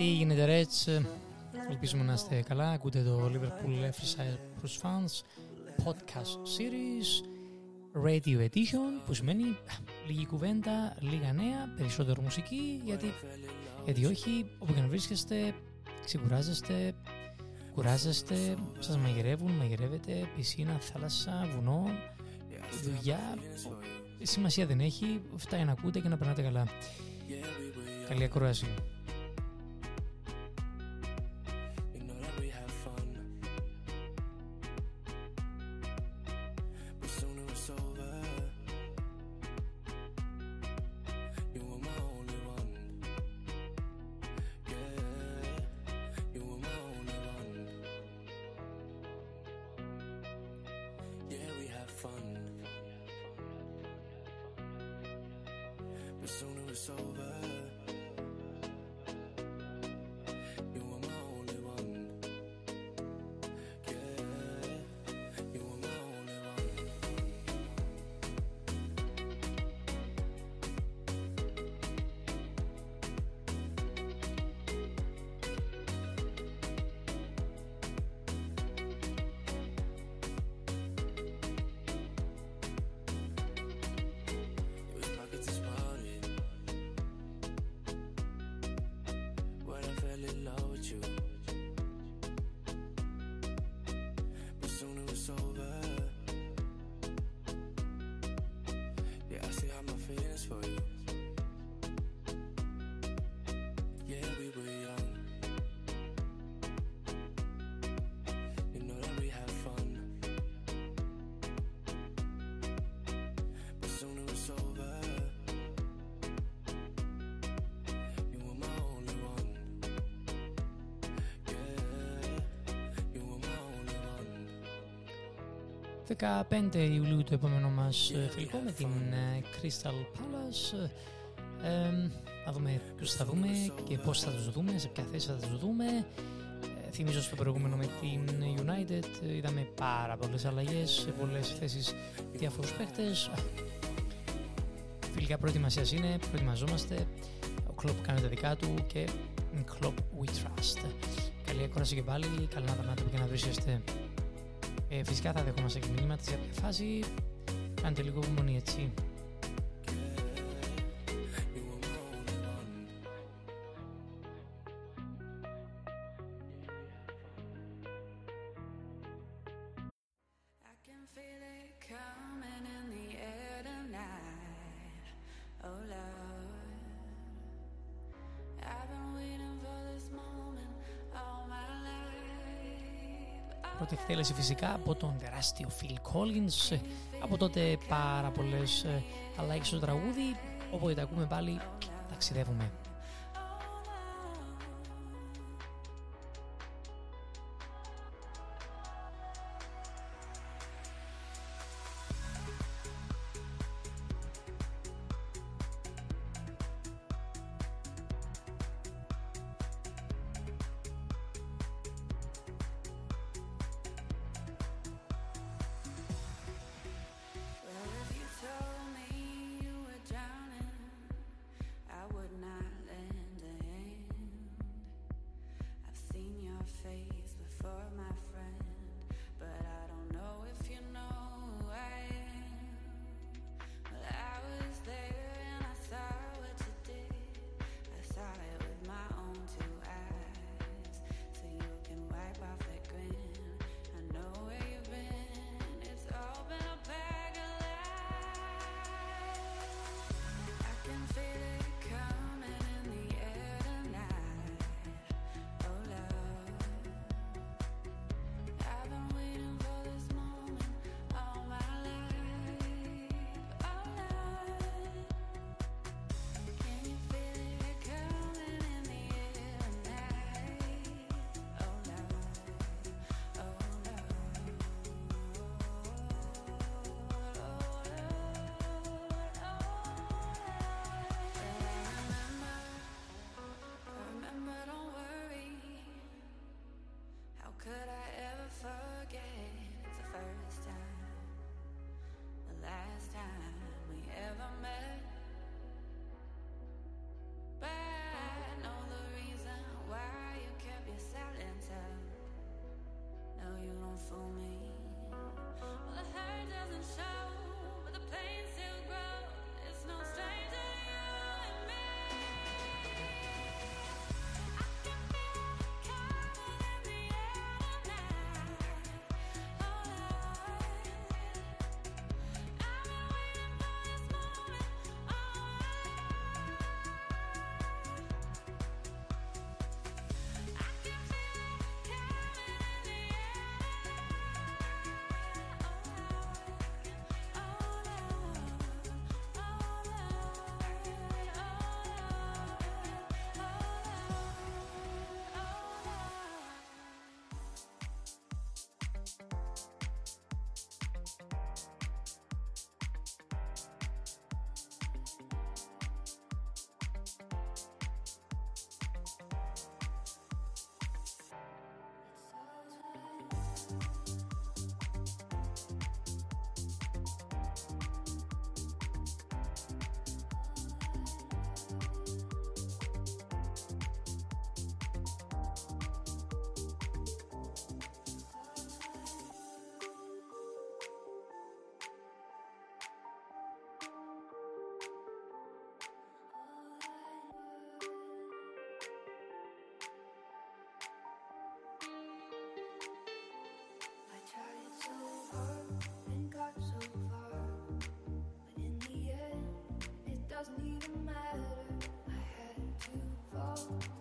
Τι γίνεται Ρέτς, ελπίζουμε να είστε καλά, ακούτε το Liverpool Left Plus Fans Podcast Series Radio Edition που σημαίνει λίγη κουβέντα, λίγα νέα, περισσότερο μουσική γιατί, γιατί όχι, όπου και να βρίσκεστε, ξεκουράζεστε, κουράζεστε, σας μαγειρεύουν, μαγειρεύετε, πισίνα, θάλασσα, βουνό, δουλειά, σημασία δεν έχει, φτάει να ακούτε και να περνάτε καλά. Καλή ακρόαση. sooner was over. Ιουλίου το επόμενο μας ε, φιλικό με την ε, Crystal Palace. Ε, να δούμε ποιους θα δούμε και πώς θα τους δούμε, σε ποια θέση θα τους δούμε. Ε, θυμίζω στο προηγούμενο με την United είδαμε πάρα πολλές αλλαγές σε πολλές θέσεις διάφορους παίχτες φιλικά προετοιμασίας είναι, προετοιμαζόμαστε. Ο Κλόπ κάνει τα δικά του και Κλόπ we trust. Καλή έκοραση και πάλι, καλά να περνάτε και να βρίσκεστε ε, φυσικά θα δεχόμαστε και μηνύματα σε κάποια φάση. Κάντε λίγο υπομονή έτσι. Πρώτη εκτέλεση φυσικά από τον τεράστιο Phil Collins. Από τότε πάρα πολλές ε, αλλαγές στο τραγούδι. Όποτε τα ακούμε πάλι ταξιδεύουμε doesn't even matter. I had to fall.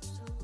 so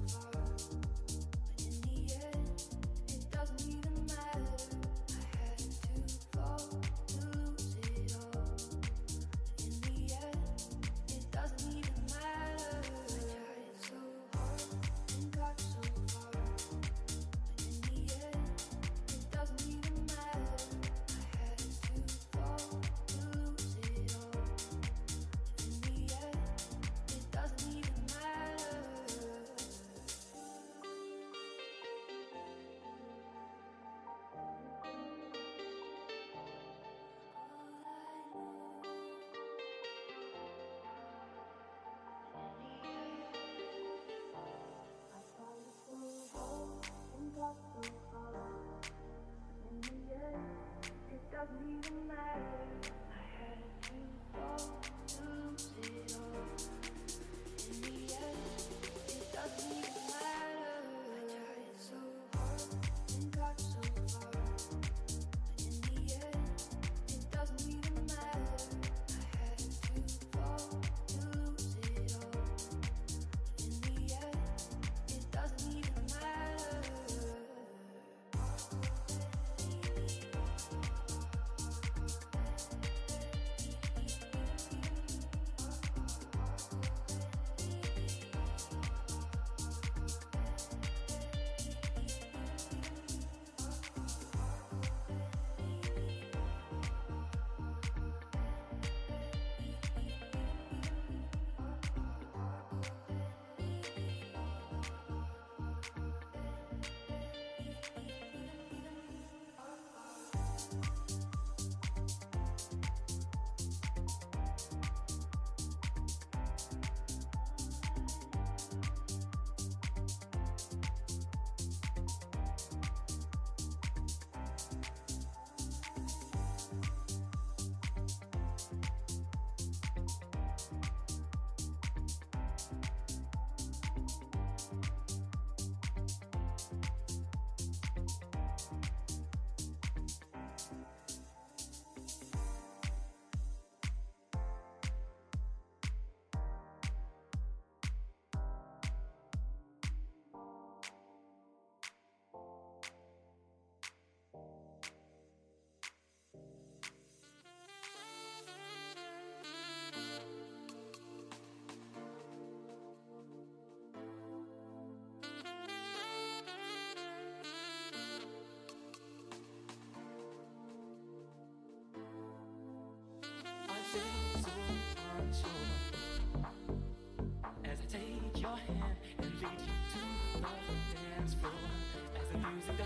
music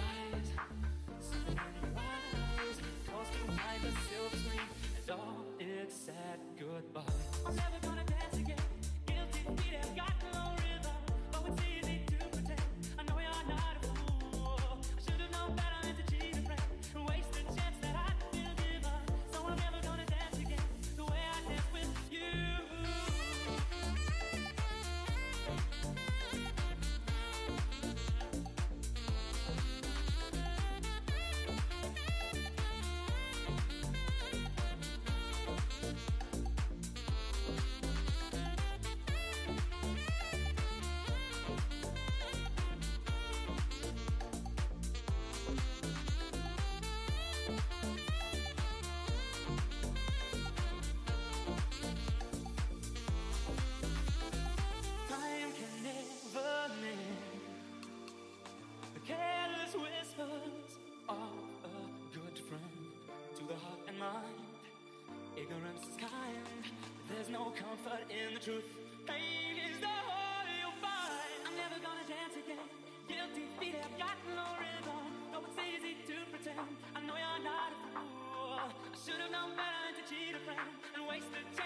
Ignorance is kind, but there's no comfort in the truth. Pain is the whole you find. I'm never gonna dance again. Guilty feet have got no rhythm. Though it's easy to pretend, I know you're not a fool. I should have known better than to cheat a friend and waste the chance.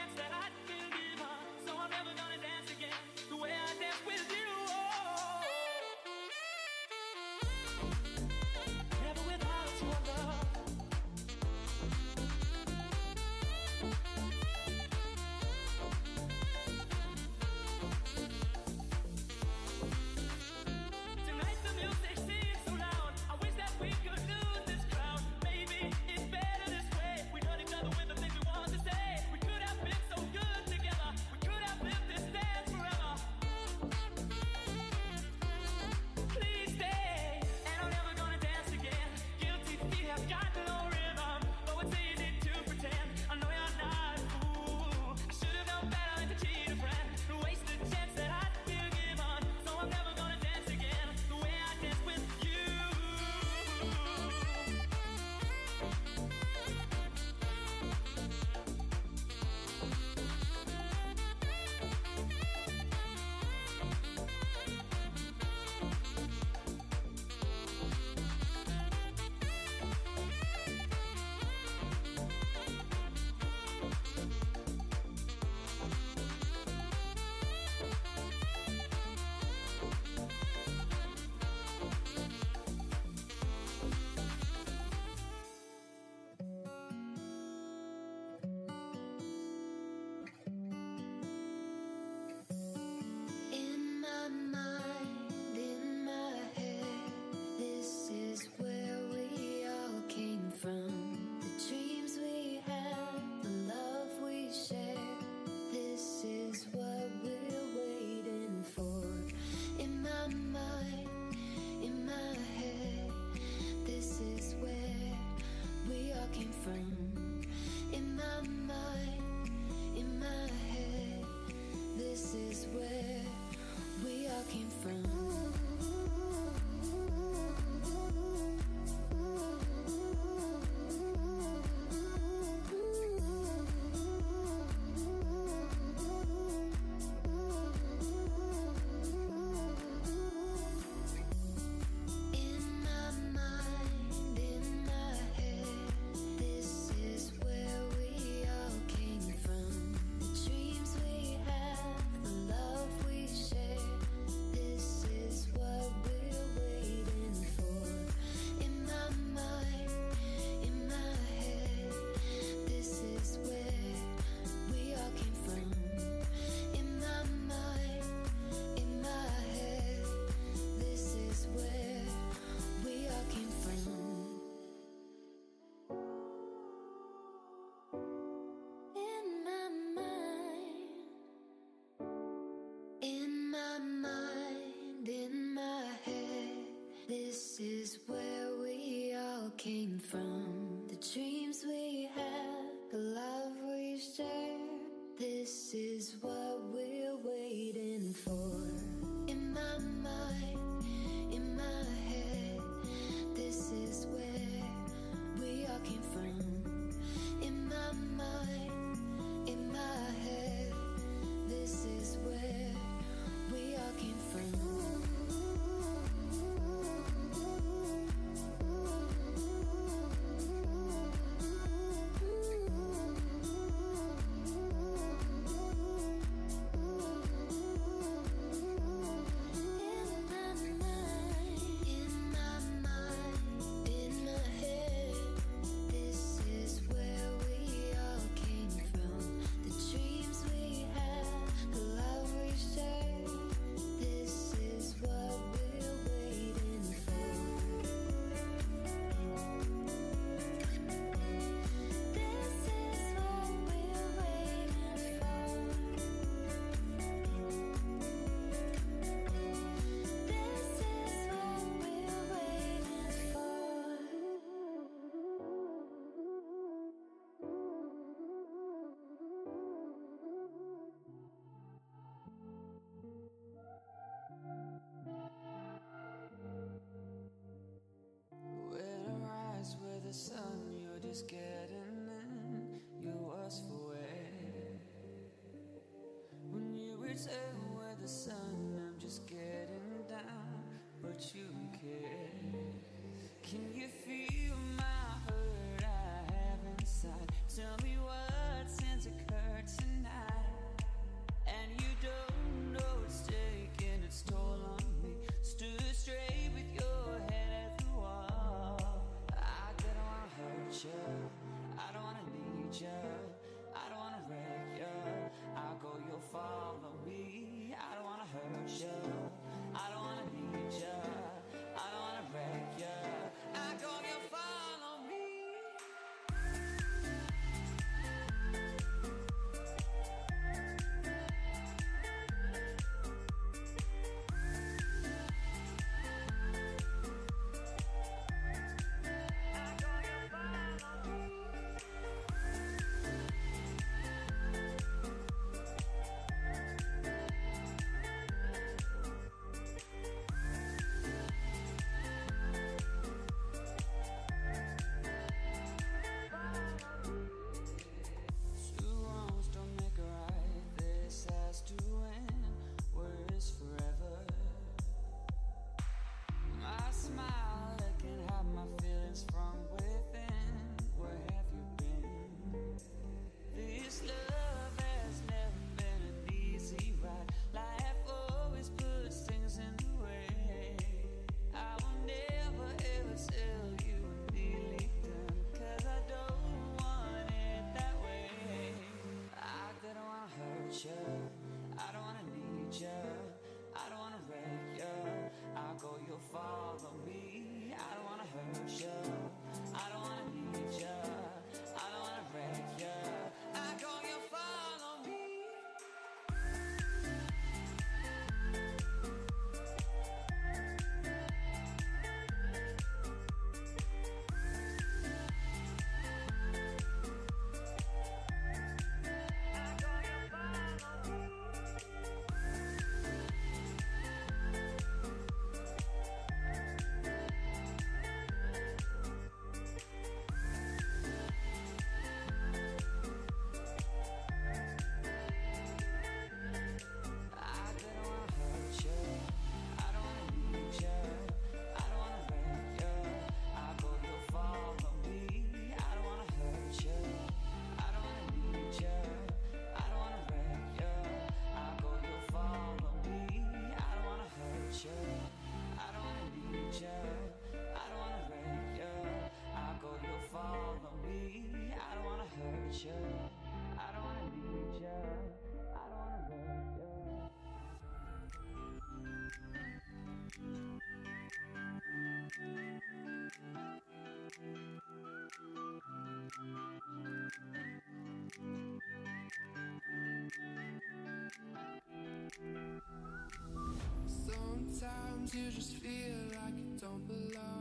nothing Sometimes you just feel like you don't belong.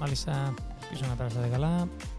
Μάλιστα, ελπίζω να περάσατε καλά. Στο επανειδή